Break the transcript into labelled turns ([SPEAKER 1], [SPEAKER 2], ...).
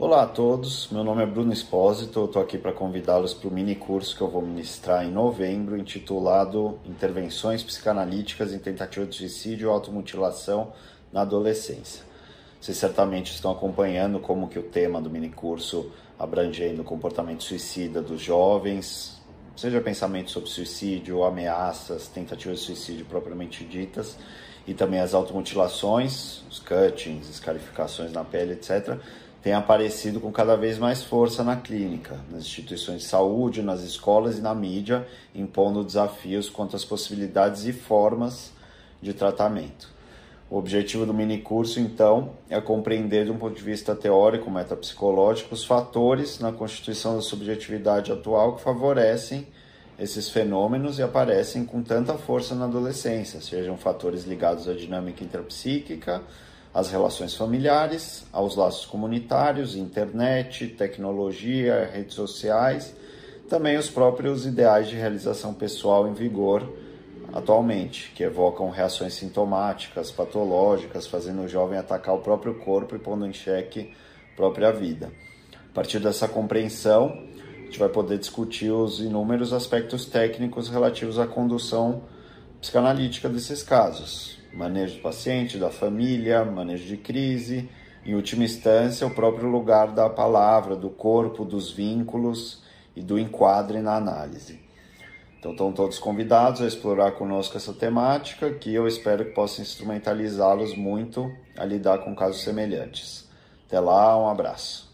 [SPEAKER 1] Olá a todos, meu nome é Bruno Espósito, estou aqui para convidá-los para o mini curso que eu vou ministrar em novembro, intitulado Intervenções Psicanalíticas em Tentativa de Suicídio e Automutilação na Adolescência. Vocês certamente estão acompanhando como que o tema do mini curso abrangendo o comportamento suicida dos jovens, seja pensamento sobre suicídio, ameaças, tentativas de suicídio propriamente ditas, e também as automutilações, os cuttings, escarificações na pele, etc., tem aparecido com cada vez mais força na clínica, nas instituições de saúde, nas escolas e na mídia, impondo desafios quanto às possibilidades e formas de tratamento. O objetivo do minicurso, então, é compreender de um ponto de vista teórico, metapsicológico, os fatores na constituição da subjetividade atual que favorecem esses fenômenos e aparecem com tanta força na adolescência, sejam fatores ligados à dinâmica intrapsíquica, às relações familiares, aos laços comunitários, internet, tecnologia, redes sociais, também os próprios ideais de realização pessoal em vigor atualmente, que evocam reações sintomáticas, patológicas, fazendo o jovem atacar o próprio corpo e pondo em xeque própria vida. A partir dessa compreensão, a gente vai poder discutir os inúmeros aspectos técnicos relativos à condução psicanalítica desses casos, manejo do paciente, da família, manejo de crise, em última instância, o próprio lugar da palavra, do corpo, dos vínculos e do enquadre na análise. Então, estão todos convidados a explorar conosco essa temática, que eu espero que possa instrumentalizá-los muito a lidar com casos semelhantes. Até lá, um abraço.